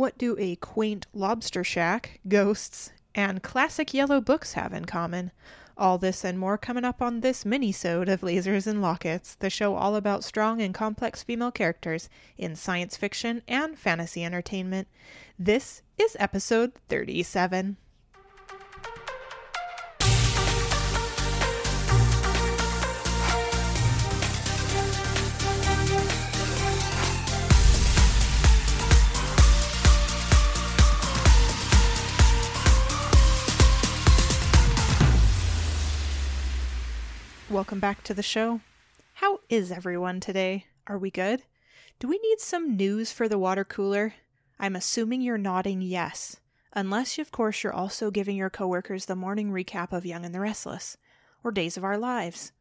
What do a quaint lobster shack, ghosts, and classic yellow books have in common? All this and more coming up on this mini-sode of Lasers and Lockets, the show all about strong and complex female characters in science fiction and fantasy entertainment. This is episode 37. Welcome back to the show. How is everyone today? Are we good? Do we need some news for the water cooler? I'm assuming you're nodding yes. Unless, of course, you're also giving your coworkers the morning recap of Young and the Restless, or Days of Our Lives,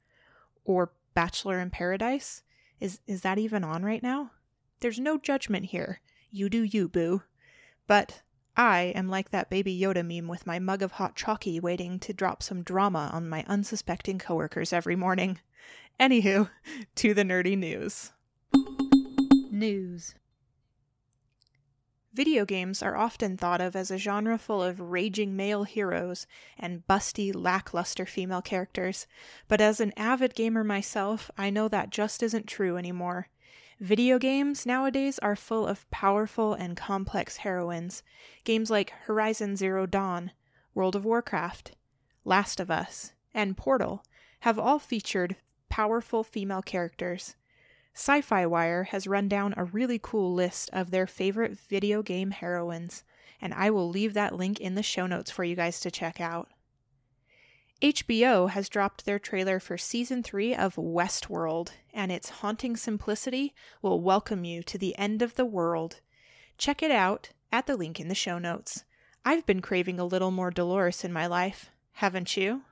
or Bachelor in Paradise. Is is that even on right now? There's no judgment here. You do you, boo. But I am like that baby Yoda meme with my mug of hot chalky waiting to drop some drama on my unsuspecting coworkers every morning. Anywho, to the nerdy news. News. Video games are often thought of as a genre full of raging male heroes and busty, lackluster female characters, but as an avid gamer myself, I know that just isn't true anymore. Video games nowadays are full of powerful and complex heroines. Games like Horizon Zero Dawn, World of Warcraft, Last of Us, and Portal have all featured powerful female characters. Sci Fi Wire has run down a really cool list of their favorite video game heroines, and I will leave that link in the show notes for you guys to check out. HBO has dropped their trailer for season 3 of Westworld, and its haunting simplicity will welcome you to the end of the world. Check it out at the link in the show notes. I've been craving a little more Dolores in my life, haven't you?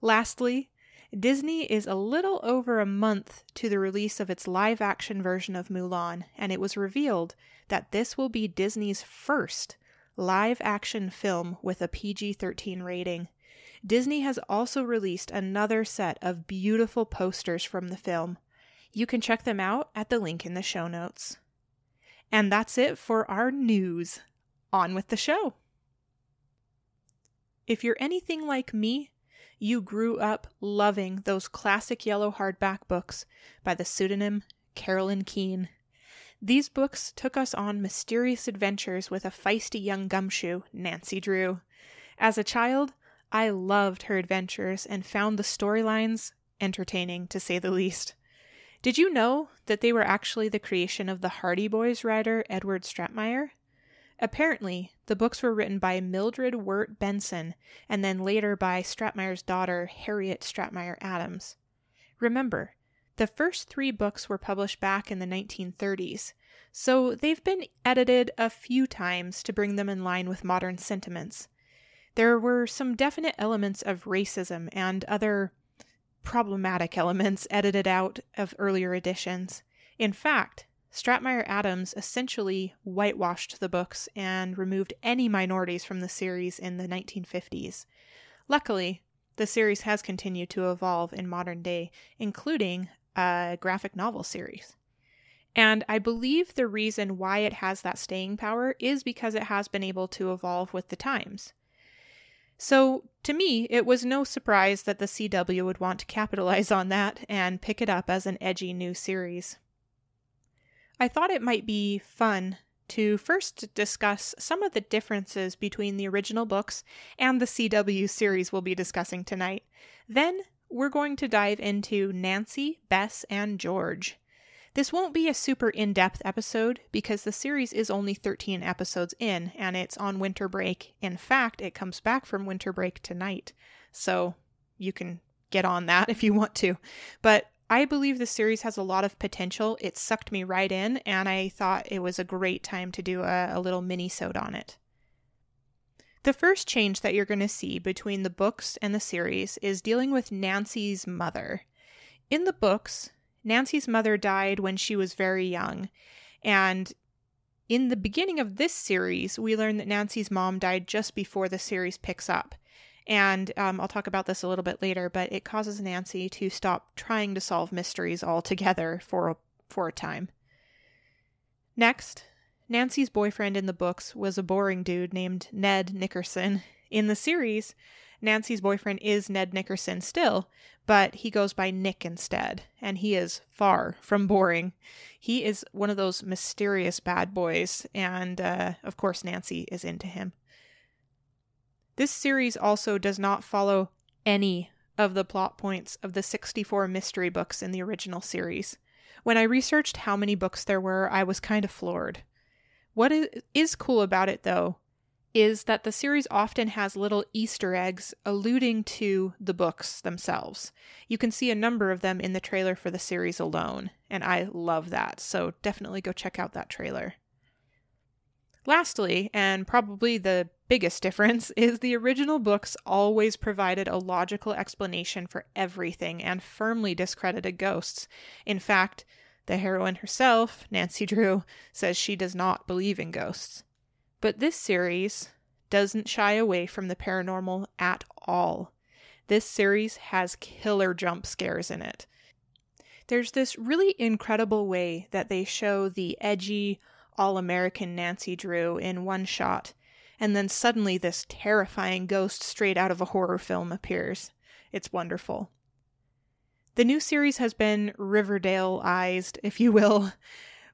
Lastly, Disney is a little over a month to the release of its live action version of Mulan, and it was revealed that this will be Disney's first live action film with a PG 13 rating. Disney has also released another set of beautiful posters from the film. You can check them out at the link in the show notes. And that's it for our news. On with the show. If you're anything like me, you grew up loving those classic yellow hardback books by the pseudonym Carolyn Keene. These books took us on mysterious adventures with a feisty young gumshoe, Nancy Drew. As a child, I loved her adventures and found the storylines entertaining, to say the least. Did you know that they were actually the creation of the Hardy Boys writer Edward Stratemeyer? Apparently, the books were written by Mildred Wirt Benson and then later by Stratemeyer's daughter, Harriet Stratemeyer Adams. Remember, the first three books were published back in the 1930s, so they've been edited a few times to bring them in line with modern sentiments. There were some definite elements of racism and other problematic elements edited out of earlier editions. In fact, Stratemeyer Adams essentially whitewashed the books and removed any minorities from the series in the 1950s. Luckily, the series has continued to evolve in modern day, including a graphic novel series. And I believe the reason why it has that staying power is because it has been able to evolve with the times. So, to me, it was no surprise that the CW would want to capitalize on that and pick it up as an edgy new series. I thought it might be fun to first discuss some of the differences between the original books and the CW series we'll be discussing tonight. Then, we're going to dive into Nancy, Bess, and George. This won't be a super in depth episode because the series is only 13 episodes in and it's on winter break. In fact, it comes back from winter break tonight. So you can get on that if you want to. But I believe the series has a lot of potential. It sucked me right in, and I thought it was a great time to do a, a little mini-sode on it. The first change that you're going to see between the books and the series is dealing with Nancy's mother. In the books, Nancy's mother died when she was very young. And in the beginning of this series, we learn that Nancy's mom died just before the series picks up. And um, I'll talk about this a little bit later, but it causes Nancy to stop trying to solve mysteries altogether for a, for a time. Next, Nancy's boyfriend in the books was a boring dude named Ned Nickerson. In the series, Nancy's boyfriend is Ned Nickerson still, but he goes by Nick instead, and he is far from boring. He is one of those mysterious bad boys, and uh, of course, Nancy is into him. This series also does not follow any of the plot points of the 64 mystery books in the original series. When I researched how many books there were, I was kind of floored. What is cool about it, though, is that the series often has little Easter eggs alluding to the books themselves. You can see a number of them in the trailer for the series alone, and I love that, so definitely go check out that trailer. Lastly, and probably the biggest difference, is the original books always provided a logical explanation for everything and firmly discredited ghosts. In fact, the heroine herself, Nancy Drew, says she does not believe in ghosts. But this series doesn't shy away from the paranormal at all. This series has killer jump scares in it. There's this really incredible way that they show the edgy, all American Nancy Drew in one shot, and then suddenly this terrifying ghost straight out of a horror film appears. It's wonderful. The new series has been Riverdale-ized, if you will,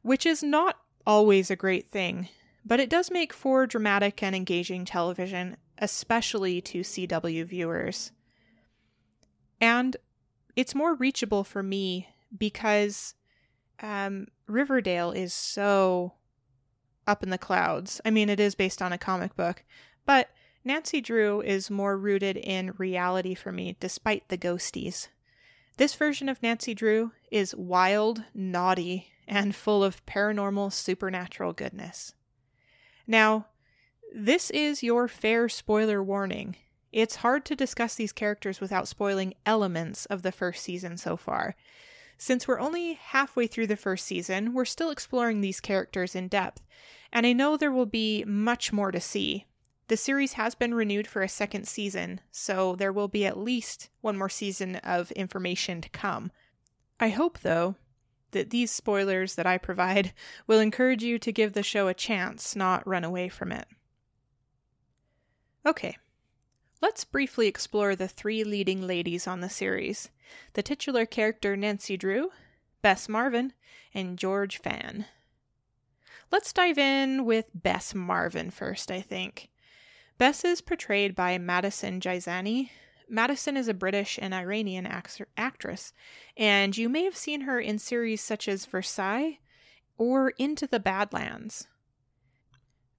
which is not always a great thing but it does make for dramatic and engaging television, especially to CW viewers. And it's more reachable for me because um, Riverdale is so up in the clouds. I mean, it is based on a comic book, but Nancy Drew is more rooted in reality for me, despite the ghosties. This version of Nancy Drew is wild, naughty, and full of paranormal, supernatural goodness. Now, this is your fair spoiler warning. It's hard to discuss these characters without spoiling elements of the first season so far. Since we're only halfway through the first season, we're still exploring these characters in depth, and I know there will be much more to see. The series has been renewed for a second season, so there will be at least one more season of information to come. I hope, though, that these spoilers that I provide will encourage you to give the show a chance, not run away from it. Okay, let's briefly explore the three leading ladies on the series the titular character Nancy Drew, Bess Marvin, and George Fan. Let's dive in with Bess Marvin first, I think. Bess is portrayed by Maddison Jaizani, Maddison is a British and Iranian actress, and you may have seen her in series such as Versailles or Into the Badlands.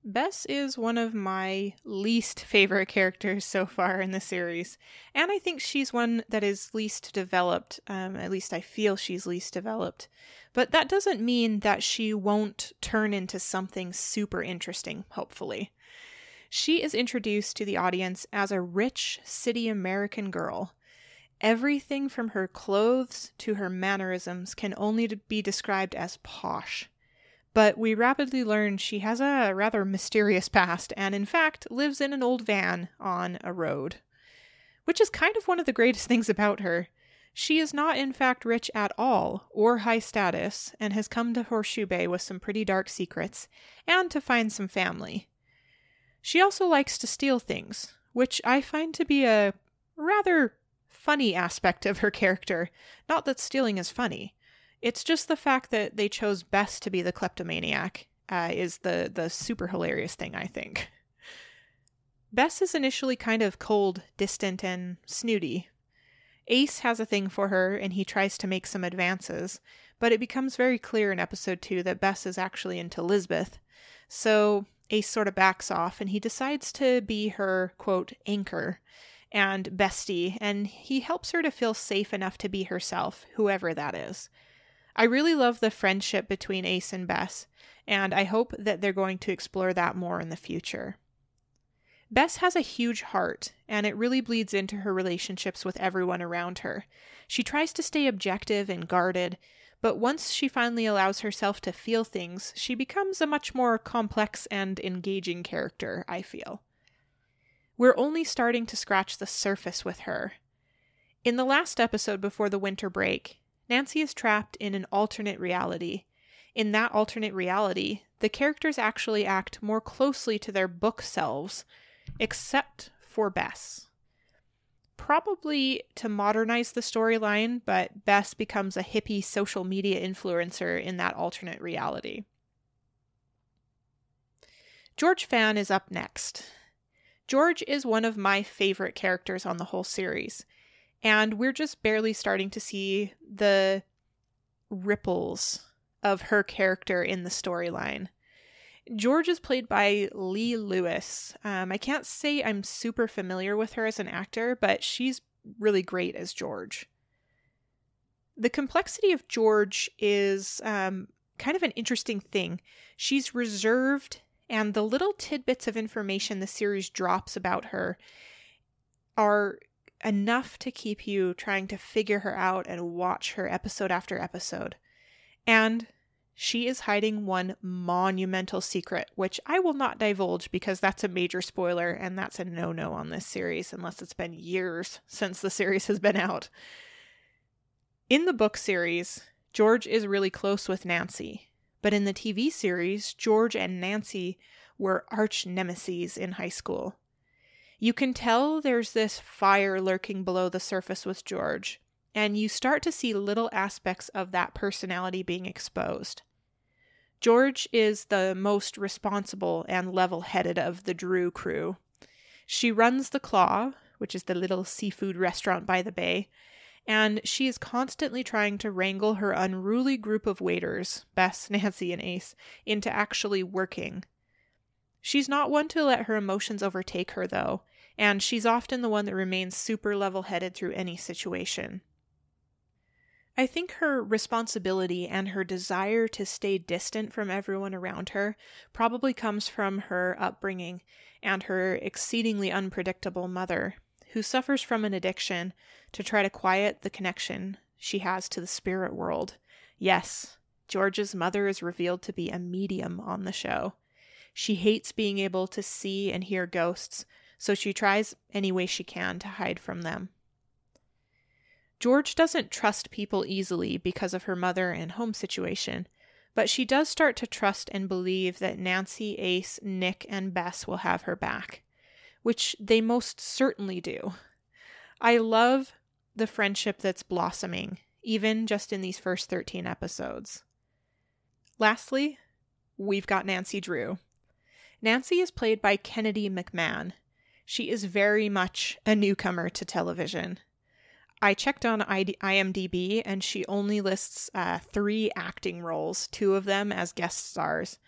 Bess is one of my least favorite characters so far in the series, and I think she's one that is least developed. Um, at least I feel she's least developed. But that doesn't mean that she won't turn into something super interesting, hopefully. She is introduced to the audience as a rich city American girl. Everything from her clothes to her mannerisms can only be described as posh. But we rapidly learn she has a rather mysterious past and, in fact, lives in an old van on a road. Which is kind of one of the greatest things about her. She is not, in fact, rich at all or high status and has come to Horseshoe Bay with some pretty dark secrets and to find some family. She also likes to steal things, which I find to be a rather funny aspect of her character. Not that stealing is funny. It's just the fact that they chose Bess to be the kleptomaniac uh, is the the super hilarious thing, I think. Bess is initially kind of cold, distant, and snooty. Ace has a thing for her, and he tries to make some advances, but it becomes very clear in episode 2 that Bess is actually into Lisbeth. So Ace sort of backs off and he decides to be her, quote, anchor and bestie, and he helps her to feel safe enough to be herself, whoever that is. I really love the friendship between Ace and Bess, and I hope that they're going to explore that more in the future. Bess has a huge heart, and it really bleeds into her relationships with everyone around her. She tries to stay objective and guarded, but once she finally allows herself to feel things, she becomes a much more complex and engaging character, I feel. We're only starting to scratch the surface with her. In the last episode before the winter break, Nancy is trapped in an alternate reality. In that alternate reality, the characters actually act more closely to their book selves, except for Bess. Probably to modernize the storyline, but Bess becomes a hippie social media influencer in that alternate reality. George Fan is up next. George is one of my favorite characters on the whole series, and we're just barely starting to see the ripples of her character in the storyline. George is played by Leah Lewis. Um, I can't say I'm super familiar with her as an actor, but she's really great as George. The complexity of George is um, kind of an interesting thing. She's reserved, and the little tidbits of information the series drops about her are enough to keep you trying to figure her out and watch her episode after episode. And she is hiding one monumental secret, which I will not divulge because that's a major spoiler and that's a no no on this series unless it's been years since the series has been out. In the book series, George is really close with Nancy, but in the TV series, George and Nancy were arch nemesis in high school. You can tell there's this fire lurking below the surface with George, and you start to see little aspects of that personality being exposed. George is the most responsible and level headed of the Drew crew. She runs the Claw, which is the little seafood restaurant by the bay, and she is constantly trying to wrangle her unruly group of waiters, Bess, Nancy, and Ace, into actually working. She's not one to let her emotions overtake her, though, and she's often the one that remains super level headed through any situation. I think her responsibility and her desire to stay distant from everyone around her probably comes from her upbringing and her exceedingly unpredictable mother, who suffers from an addiction to try to quiet the connection she has to the spirit world. Yes, George's mother is revealed to be a medium on the show. She hates being able to see and hear ghosts, so she tries any way she can to hide from them. George doesn't trust people easily because of her mother and home situation, but she does start to trust and believe that Nancy, Ace, Nick, and Bess will have her back, which they most certainly do. I love the friendship that's blossoming, even just in these first 13 episodes. Lastly, we've got Nancy Drew. Nancy is played by Kennedy McMann. She is very much a newcomer to television. I checked on IMDb and she only lists uh, three acting roles, two of them as guest stars.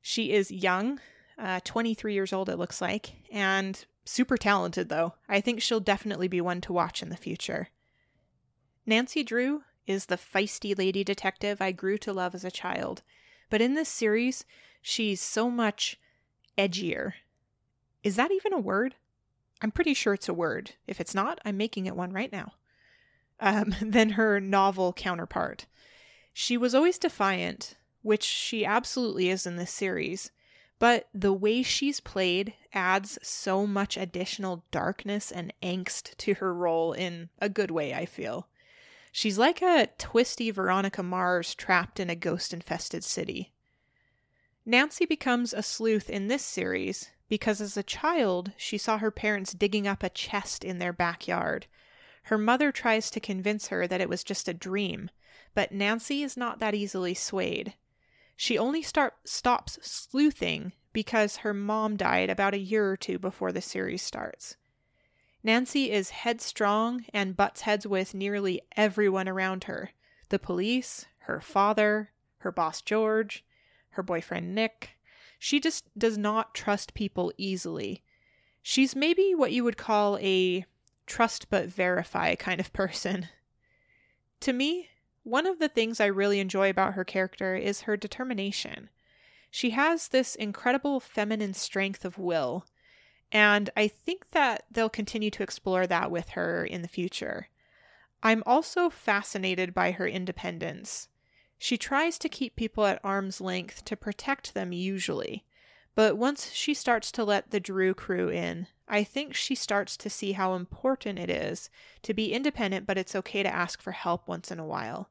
She is young, uh, 23 years old, it looks like, and super talented, though. I think she'll definitely be one to watch in the future. Nancy Drew is the feisty lady detective I grew to love as a child, but in this series, she's so much edgier. Is that even a word? I'm pretty sure it's a word. If it's not, I'm making it one right now. Um, than her novel counterpart. She was always defiant, which she absolutely is in this series, but the way she's played adds so much additional darkness and angst to her role in a good way, I feel. She's like a twisty Veronica Mars trapped in a ghost infested city. Nancy becomes a sleuth in this series because as a child she saw her parents digging up a chest in their backyard. Her mother tries to convince her that it was just a dream, but Nancy is not that easily swayed. She only start, stops sleuthing because her mom died about a year or two before the series starts. Nancy is headstrong and butts heads with nearly everyone around her the police, her father, her boss George, her boyfriend Nick, she just does not trust people easily. She's maybe what you would call a trust but verify kind of person. To me, one of the things I really enjoy about her character is her determination. She has this incredible feminine strength of will, and I think that they'll continue to explore that with her in the future. I'm also fascinated by her independence. She tries to keep people at arm's length to protect them, usually. But once she starts to let the Drew crew in, I think she starts to see how important it is to be independent, but it's okay to ask for help once in a while.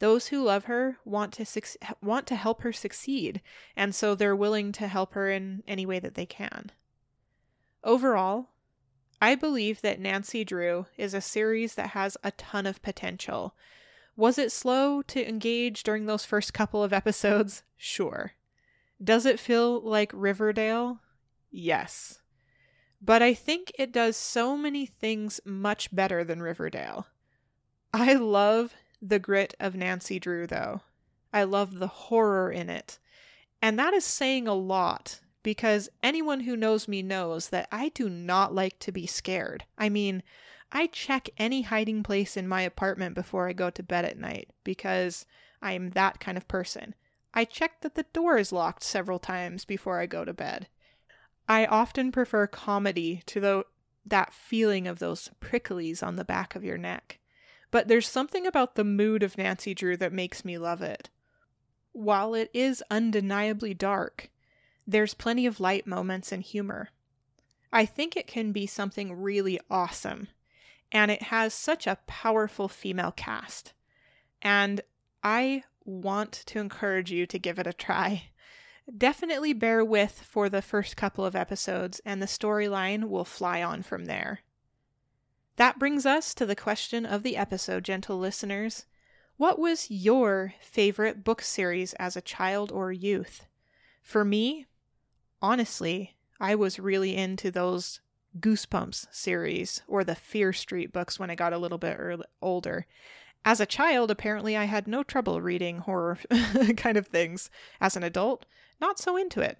Those who love her want to suc- want to help her succeed, and so they're willing to help her in any way that they can. Overall, I believe that Nancy Drew is a series that has a ton of potential. Was it slow to engage during those first couple of episodes? Sure. Does it feel like Riverdale? Yes. But I think it does so many things much better than Riverdale. I love the grit of Nancy Drew, though. I love the horror in it. And that is saying a lot because anyone who knows me knows that I do not like to be scared. I mean, I check any hiding place in my apartment before I go to bed at night because I am that kind of person. I check that the door is locked several times before I go to bed. I often prefer comedy to the, that feeling of those pricklies on the back of your neck. But there's something about the mood of Nancy Drew that makes me love it. While it is undeniably dark, there's plenty of light moments and humor. I think it can be something really awesome, and it has such a powerful female cast. And I want to encourage you to give it a try. Definitely bear with for the first couple of episodes, and the storyline will fly on from there. That brings us to the question of the episode, gentle listeners. What was your favorite book series as a child or youth? For me, honestly, I was really into those Goosebumps series or the Fear Street books when I got a little bit early, older. As a child, apparently, I had no trouble reading horror kind of things. As an adult, not so into it.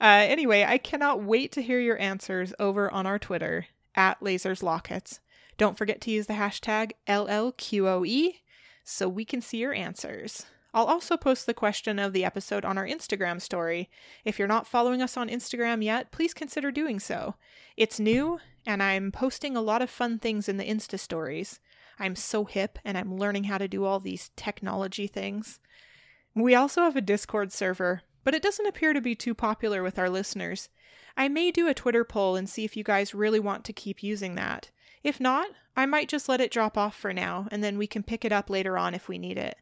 Uh, anyway, I cannot wait to hear your answers over on our Twitter at Lasers Lockets. Don't forget to use the hashtag LLQOE so we can see your answers. I'll also post the question of the episode on our Instagram story. If you're not following us on Instagram yet, please consider doing so. It's new, and I'm posting a lot of fun things in the Insta stories. I'm so hip, and I'm learning how to do all these technology things. We also have a Discord server, but it doesn't appear to be too popular with our listeners. I may do a Twitter poll and see if you guys really want to keep using that. If not, I might just let it drop off for now, and then we can pick it up later on if we need it.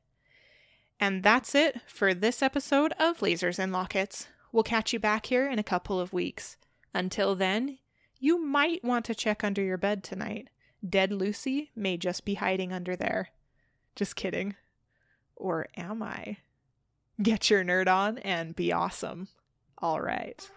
And that's it for this episode of Lasers and Lockets. We'll catch you back here in a couple of weeks. Until then, you might want to check under your bed tonight. Dead Lucy may just be hiding under there. Just kidding. Or am I? Get your nerd on and be awesome. All right.